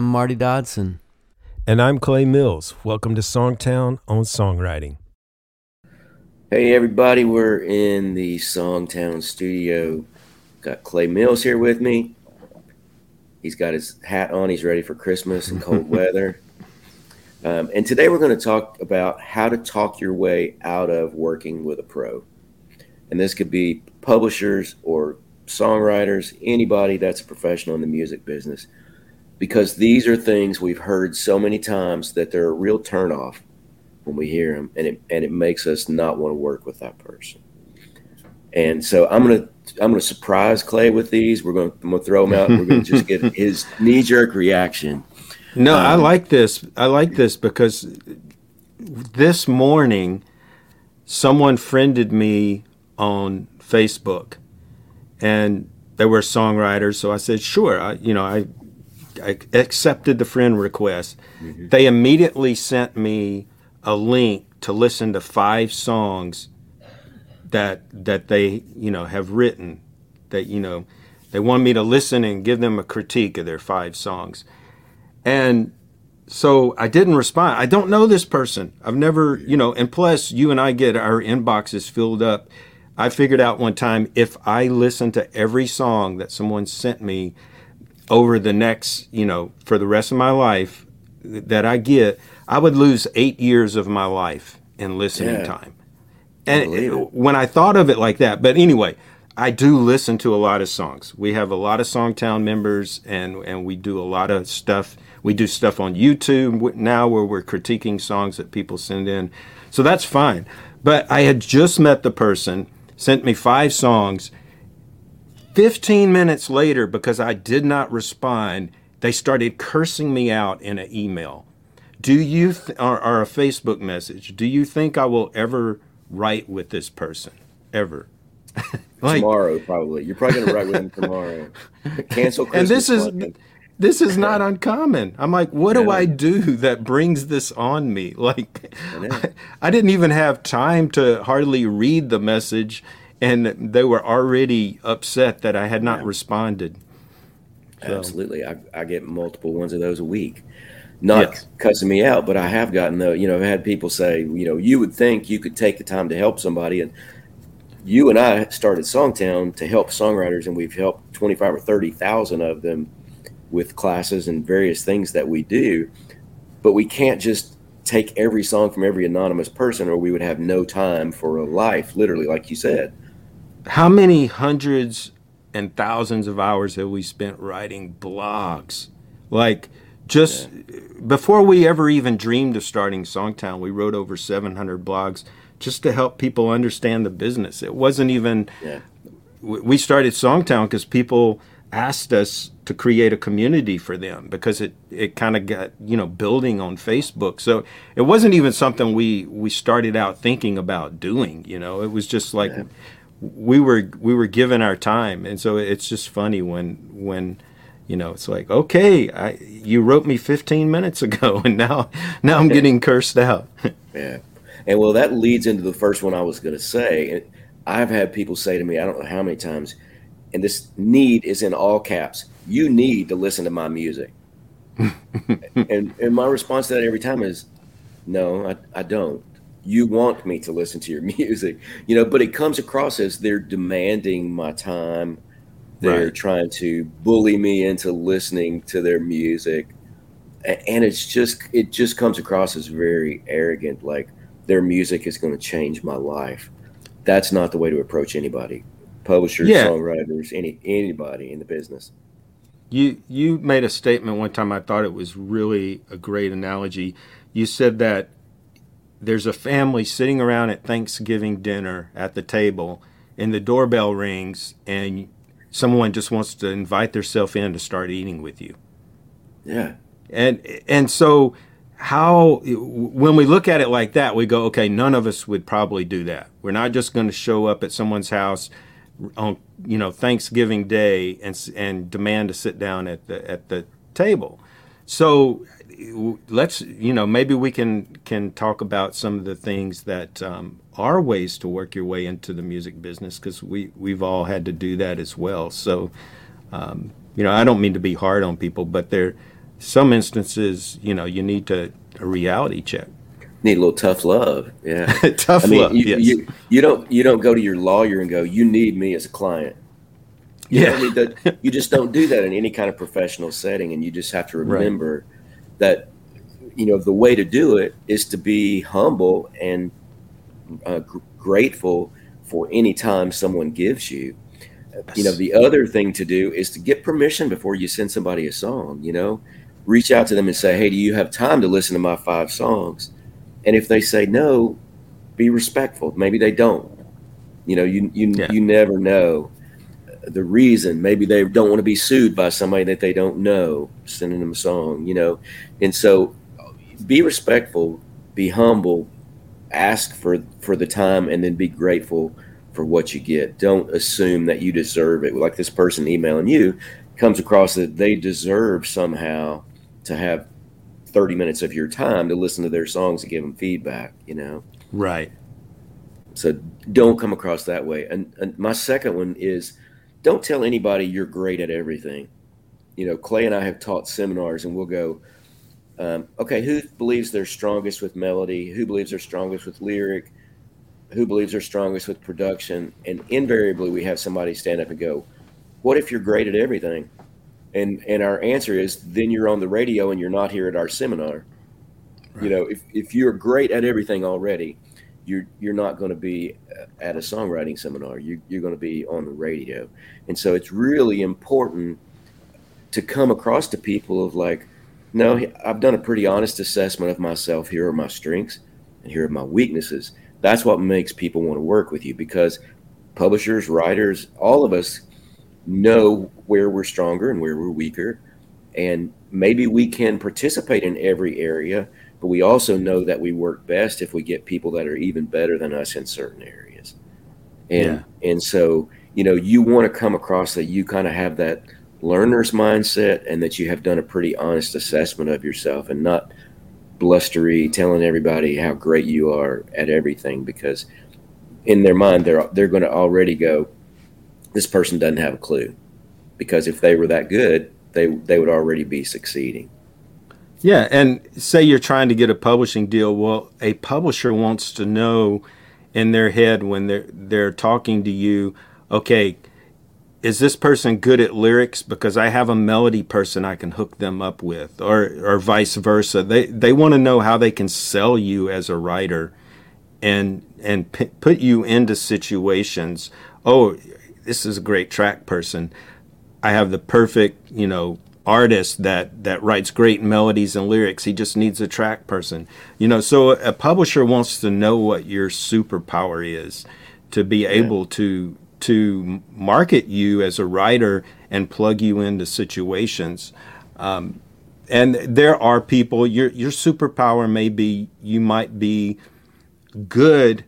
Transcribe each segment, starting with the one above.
I'm Marty Dodson. And I'm Clay Mills. Welcome to Songtown on Songwriting. Hey, everybody, we're in the Songtown studio. Got Clay Mills here with me. He's got his hat on, he's ready for Christmas and cold weather. Um, and today we're going to talk about how to talk your way out of working with a pro. And this could be publishers or songwriters, anybody that's a professional in the music business, because these are things we've heard so many times that they're a real turnoff when we hear them, and it and it makes us not want to work with that person. And so I'm gonna I'm gonna surprise Clay with these. We're gonna I'm gonna throw them out. we're gonna just get his knee jerk reaction. No, um, I like this. I like this because this morning someone friended me on Facebook and they were songwriters. So I said, sure. I, you know, I, I accepted the friend request. Mm-hmm. They immediately sent me a link to listen to five songs that that they you know have written that you know they want me to listen and give them a critique of their five songs and so I didn't respond. I don't know this person. I've never, you know, and plus you and I get our inboxes filled up I figured out one time if I listen to every song that someone sent me over the next, you know, for the rest of my life that I get, I would lose eight years of my life in listening yeah. time. And I when I thought of it like that, but anyway, I do listen to a lot of songs. We have a lot of Songtown members, and and we do a lot of stuff. We do stuff on YouTube now where we're critiquing songs that people send in, so that's fine. But I had just met the person sent me five songs. 15 minutes later, because I did not respond, they started cursing me out in an email. Do you, th- or, or a Facebook message, do you think I will ever write with this person? Ever? like, tomorrow, probably. You're probably going to write with him tomorrow. Cancel Christmas. And this is this is not uncommon. I'm like, what do I do that brings this on me? Like, I, I, didn't even have time to hardly read the message, and they were already upset that I had not yeah. responded. So. Absolutely, I, I, get multiple ones of those a week. Not yes. cussing me out, but I have gotten the. You know, I've had people say, you know, you would think you could take the time to help somebody, and you and I started Songtown to help songwriters, and we've helped twenty five or thirty thousand of them with classes and various things that we do. But we can't just take every song from every anonymous person, or we would have no time for a life, literally, like you said. How many hundreds and thousands of hours have we spent writing blogs? Like, just yeah. before we ever even dreamed of starting Songtown, we wrote over 700 blogs just to help people understand the business. It wasn't even, yeah. we started Songtown because people asked us to create a community for them because it, it kind of got you know building on Facebook. So it wasn't even something we we started out thinking about doing. You know, it was just like yeah. We were we were given our time, and so it's just funny when when you know it's like okay, I, you wrote me 15 minutes ago, and now now I'm getting cursed out. yeah, and well, that leads into the first one I was going to say. I've had people say to me, I don't know how many times and this need is in all caps. You need to listen to my music. and and my response to that every time is, no, I, I don't. You want me to listen to your music, you know, but it comes across as they're demanding my time. They're right. trying to bully me into listening to their music. And it's just it just comes across as very arrogant, like their music is going to change my life. That's not the way to approach anybody publishers, yeah. songwriters, any anybody in the business. You you made a statement one time. I thought it was really a great analogy. You said that there's a family sitting around at Thanksgiving dinner at the table, and the doorbell rings, and someone just wants to invite themselves in to start eating with you. Yeah, and and so how when we look at it like that, we go, okay, none of us would probably do that. We're not just going to show up at someone's house on you know Thanksgiving Day and and demand to sit down at the at the table. So let's you know maybe we can can talk about some of the things that um, are ways to work your way into the music business because we we've all had to do that as well. So um, you know I don't mean to be hard on people, but there some instances, you know, you need to a reality check. Need a little tough love, yeah. tough I mean, love. You, yes. you, you don't you don't go to your lawyer and go, "You need me as a client." You yeah, that, you just don't do that in any kind of professional setting, and you just have to remember right. That you know the way to do it is to be humble and uh, gr- grateful for any time someone gives you. Yes. You know, the other thing to do is to get permission before you send somebody a song. You know, reach out to them and say, "Hey, do you have time to listen to my five songs?" And if they say no, be respectful. Maybe they don't. You know, you you yeah. you never know the reason. Maybe they don't want to be sued by somebody that they don't know sending them a song. You know, and so be respectful, be humble, ask for for the time, and then be grateful for what you get. Don't assume that you deserve it. Like this person emailing you comes across that they deserve somehow to have 30 minutes of your time to listen to their songs and give them feedback, you know? Right. So don't come across that way. And, and my second one is don't tell anybody you're great at everything. You know, Clay and I have taught seminars and we'll go, um, okay, who believes they're strongest with melody? Who believes they're strongest with lyric? Who believes they're strongest with production? And invariably, we have somebody stand up and go, What if you're great at everything? And and our answer is, then you're on the radio and you're not here at our seminar. Right. You know, if, if you're great at everything already, you're you're not going to be at a songwriting seminar. You, you're going to be on the radio, and so it's really important to come across to people of like, no, I've done a pretty honest assessment of myself. Here are my strengths, and here are my weaknesses. That's what makes people want to work with you because publishers, writers, all of us know where we're stronger and where we're weaker. And maybe we can participate in every area, but we also know that we work best if we get people that are even better than us in certain areas. And yeah. and so, you know, you want to come across that you kind of have that learner's mindset and that you have done a pretty honest assessment of yourself and not blustery telling everybody how great you are at everything because in their mind they're they're going to already go this person doesn't have a clue because if they were that good they they would already be succeeding yeah and say you're trying to get a publishing deal well a publisher wants to know in their head when they're they're talking to you okay is this person good at lyrics? Because I have a melody person I can hook them up with or or vice versa. They they want to know how they can sell you as a writer and and p- put you into situations oh this is a great track person. I have the perfect you know artist that that writes great melodies and lyrics he just needs a track person you know so a publisher wants to know what your superpower is to be able to to market you as a writer and plug you into situations. Um, and there are people, your, your superpower may be you might be good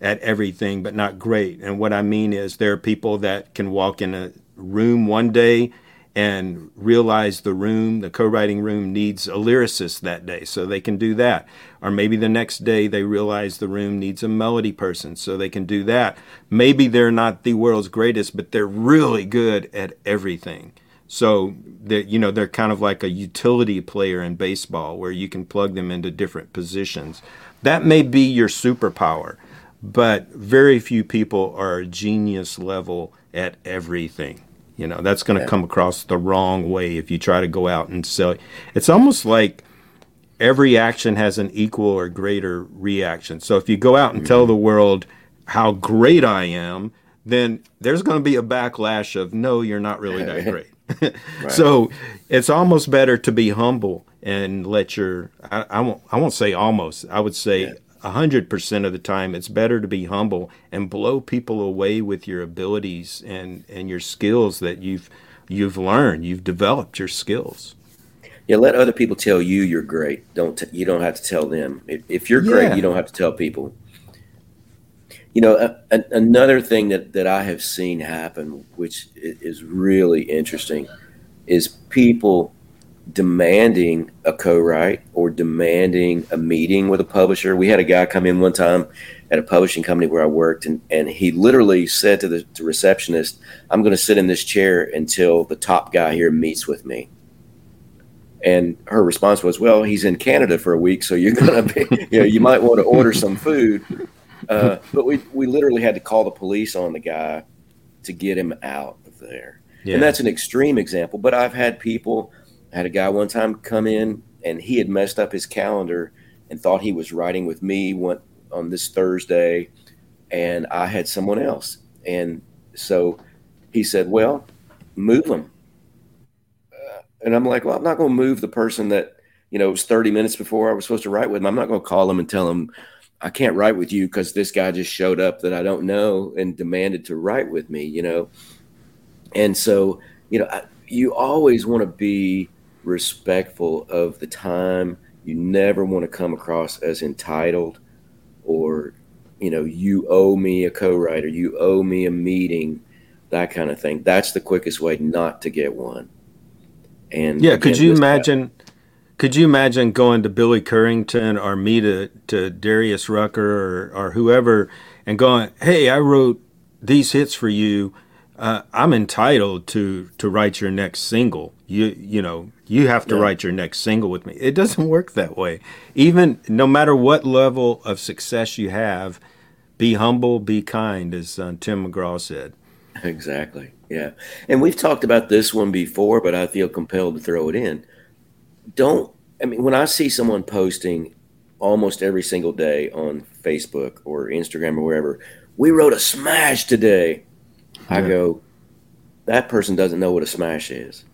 at everything, but not great. And what I mean is, there are people that can walk in a room one day and realize the room, the co-writing room needs a lyricist that day, so they can do that. Or maybe the next day they realize the room needs a melody person, so they can do that. Maybe they're not the world's greatest, but they're really good at everything. So that you know they're kind of like a utility player in baseball, where you can plug them into different positions. That may be your superpower, but very few people are genius level at everything. You know, that's going to yeah. come across the wrong way if you try to go out and sell. It's almost like every action has an equal or greater reaction. So if you go out and mm-hmm. tell the world how great I am, then there's going to be a backlash of no, you're not really that great. right. So it's almost better to be humble and let your I, I, won't I won't say almost I would say yeah hundred percent of the time it's better to be humble and blow people away with your abilities and and your skills that you've you've learned you've developed your skills. Yeah let other people tell you you're great. Don't t- you don't have to tell them. If, if you're great you don't have to tell people. You know a, a, another thing that that i have seen happen which is really interesting is people demanding a co-write or demanding a meeting with a publisher. We had a guy come in one time at a publishing company where I worked, and, and he literally said to the to receptionist, "I'm going to sit in this chair until the top guy here meets with me." And her response was, "Well, he's in Canada for a week, so you're gonna be, you know, you might want to order some food." Uh, but we we literally had to call the police on the guy to get him out of there. Yeah. And that's an extreme example. But I've had people. I had a guy one time come in and he had messed up his calendar and thought he was riding with me one, on this Thursday, and I had someone else. And so he said, "Well, move him." Uh, and I'm like, "Well, I'm not going to move the person that you know it was 30 minutes before I was supposed to write with him. I'm not going to call him and tell him I can't write with you because this guy just showed up that I don't know and demanded to write with me." You know, and so you know, I, you always want to be respectful of the time. You never want to come across as entitled or, you know, you owe me a co writer, you owe me a meeting, that kind of thing. That's the quickest way not to get one. And yeah, again, could you imagine? Could you imagine going to Billy Currington or me to, to Darius Rucker or, or whoever and going, hey, I wrote these hits for you. Uh, I'm entitled to to write your next single. You you know you have to yeah. write your next single with me. It doesn't work that way. Even no matter what level of success you have, be humble, be kind, as uh, Tim McGraw said. Exactly. Yeah, and we've talked about this one before, but I feel compelled to throw it in. Don't I mean when I see someone posting almost every single day on Facebook or Instagram or wherever, we wrote a smash today I go, that person doesn't know what a smash is.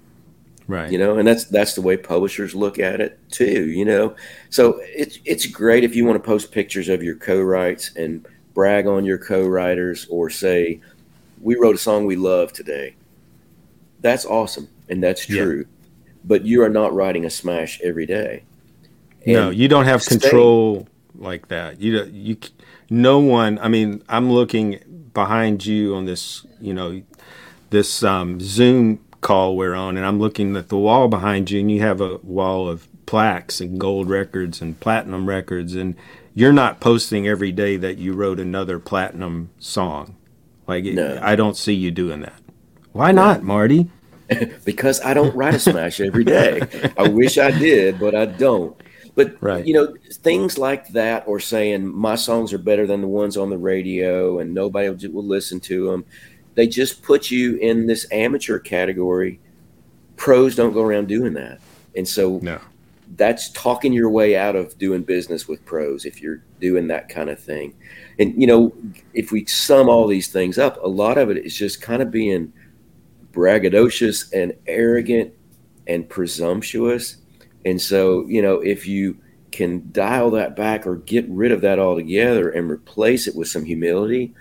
Right. You know, and that's that's the way publishers look at it too, you know. So it's it's great if you want to post pictures of your co-writes and brag on your co-writers or say, We wrote a song we love today. That's awesome and that's true. Yeah. But you are not writing a smash every day. And no, you don't have control like that. You you no one, I mean, I'm looking behind you on this, you know, this um, Zoom call we're on, and I'm looking at the wall behind you, and you have a wall of plaques and gold records and platinum records, and you're not posting every day that you wrote another platinum song. Like, no. I don't see you doing that. Why no. not, Marty? because I don't write a smash every day. I wish I did, but I don't. But right. you know, things like that, or saying my songs are better than the ones on the radio, and nobody will, listen to them. They just put you in this amateur category. Pros don't go around doing that, and so no. that's talking your way out of doing business with pros if you're doing that kind of thing. And you know, if we sum all these things up, a lot of it is just kind of being braggadocious and arrogant and presumptuous and so, you know, if you can dial that back or get rid of that altogether and replace it with some humility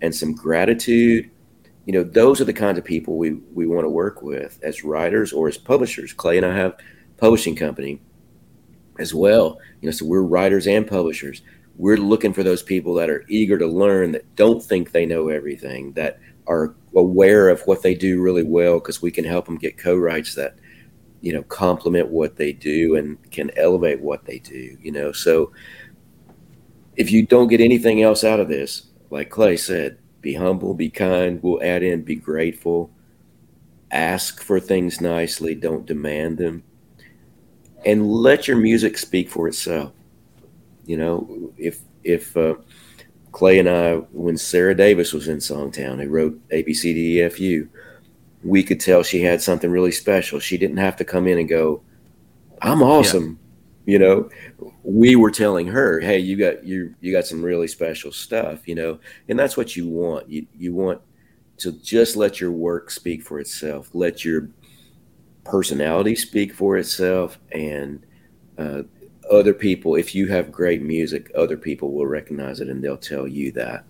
and some gratitude, you know, those are the kinds of people we, we want to work with as writers or as publishers. Clay and I have publishing company as well. You know, so we're writers and publishers. We're looking for those people that are eager to learn, that don't think they know everything, that are aware of what they do really well, because we can help them get co-writes that – you know complement what they do and can elevate what they do you know? So if you don't get anything else out of this like clay said be humble be kind we'll add in be grateful. Ask for things nicely don't demand them. And let your music speak for itself. You know if if uh, clay and i when sara davis was in songtown who wrote abcdefu we could tell she had something really special. She didn't have to come in and go, "I'm awesome." Yeah. You know, we were telling her, "Hey, you got you you got some really special stuff." You know, and that's what you want. You you want to just let your work speak for itself. Let your personality speak for itself, and uh, other people. If you have great music, other people will recognize it, and they'll tell you that.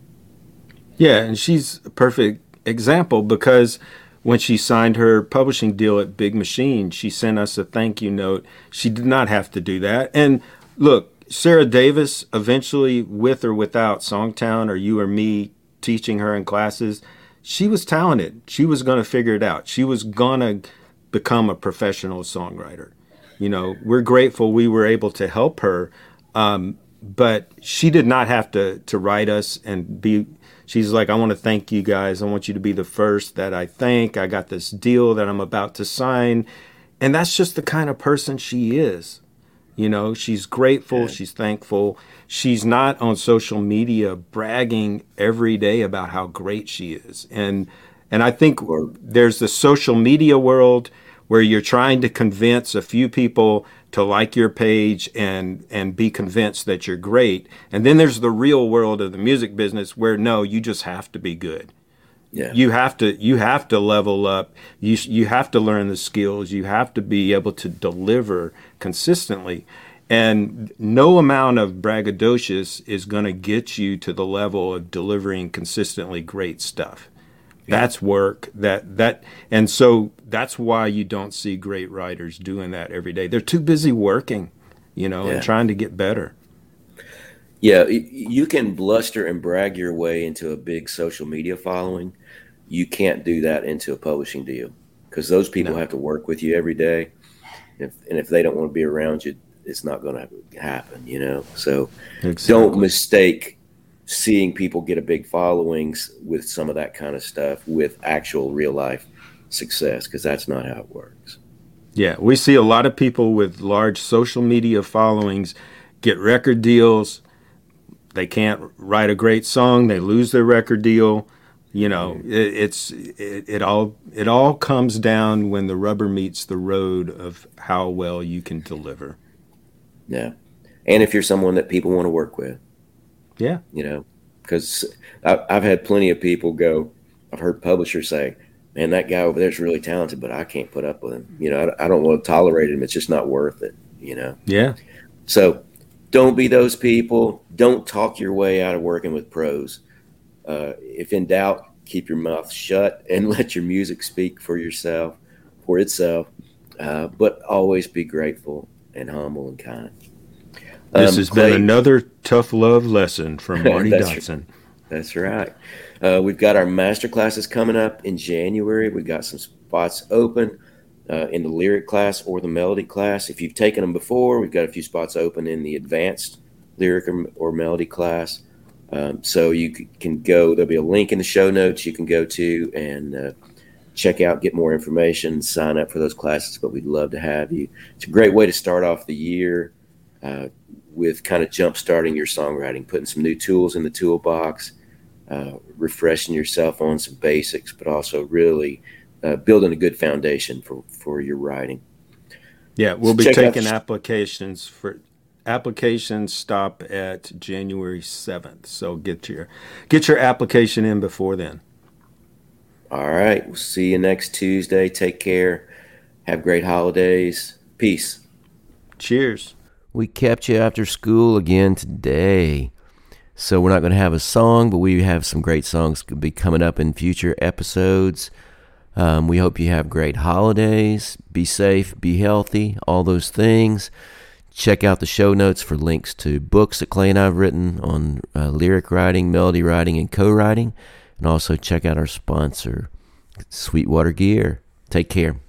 Yeah, and she's a perfect example because when she signed her publishing deal at Big Machine, she sent us a thank you note. She did not have to do that. And look, Sara Davis, eventually, with or without Songtown or you or me teaching her in classes, she was talented. She was going to figure it out. She was going to become a professional songwriter. You know, we're grateful we were able to help her, um, but she did not have to to write us and be she's like, I want to thank you guys. I want you to be the first that I thank. I got this deal that I'm about to sign. and that's just the kind of person she is. You know, she's grateful, yeah. she's thankful. She's not on social media bragging every day about how great she is. And and I think there's the social media world where you're trying to convince a few people to like your page and and be convinced that you're great. And then there's the real world of the music business where no, you just have to be good. Yeah. You have to you have to level up. You you have to learn the skills. You have to be able to deliver consistently. And no amount of braggadocious is going to get you to the level of delivering consistently great stuff. That's work. That that and so that's why you don't see great writers doing that every day. They're too busy working, you know, yeah. and trying to get better. Yeah, you can bluster and brag your way into a big social media following. You can't do that into a publishing deal because those people no. have to work with you every day. If, and if they don't want to be around you, it's not going to happen, you know? So exactly. don't mistake seeing people get a big followings with some of that kind of stuff with actual real life success because that's not how it works. Yeah, we see a lot of people with large social media followings get record deals. They can't write a great song, they lose their record deal. You know, it, it's it, it all it all comes down when the rubber meets the road of how well you can deliver. Yeah. And if you're someone that people want to work with. Yeah. You know, because I've had plenty of people go, I've heard publishers say, man, that guy over there is really talented, but I can't put up with him. You know, I, I don't want to tolerate him. It's just not worth it, you know? Yeah. So don't be those people. Don't talk your way out of working with pros. Uh, if in doubt, keep your mouth shut and let your music speak for yourself, for itself. Uh, but always be grateful and humble and kind. This um, has Clay, been another tough love lesson from Marty that's Dodson. That's right. Uh, we've got our master classes coming up in January. We've got some spots open uh, in the lyric class or the melody class. If you've taken them before, we've got a few spots open in the advanced lyric or, or melody class. Um, so you can go, there'll be a link in the show notes you can go to and uh, check out, get more information, sign up for those classes. But we'd love to have you. It's a great way to start off the year uh, with kind of jump starting your songwriting, putting some new tools in the toolbox, uh, refreshing yourself on some basics, but also really uh, building a good foundation for, for your writing. Yeah, we'll so be taking applications for applications stop at January 7th. So get your get your application in before then. All right. We'll see you next Tuesday. Take care. Have great holidays. Peace. Cheers. We kept you after school again today. So we're not going to have a song, but we have some great songs to be coming up in future episodes. Um, we hope you have great holidays. Be safe, be healthy, all those things. Check out the show notes for links to books that Clay and I have written on uh, lyric writing, melody writing, and co writing. And also check out our sponsor, Sweetwater Gear. Take care.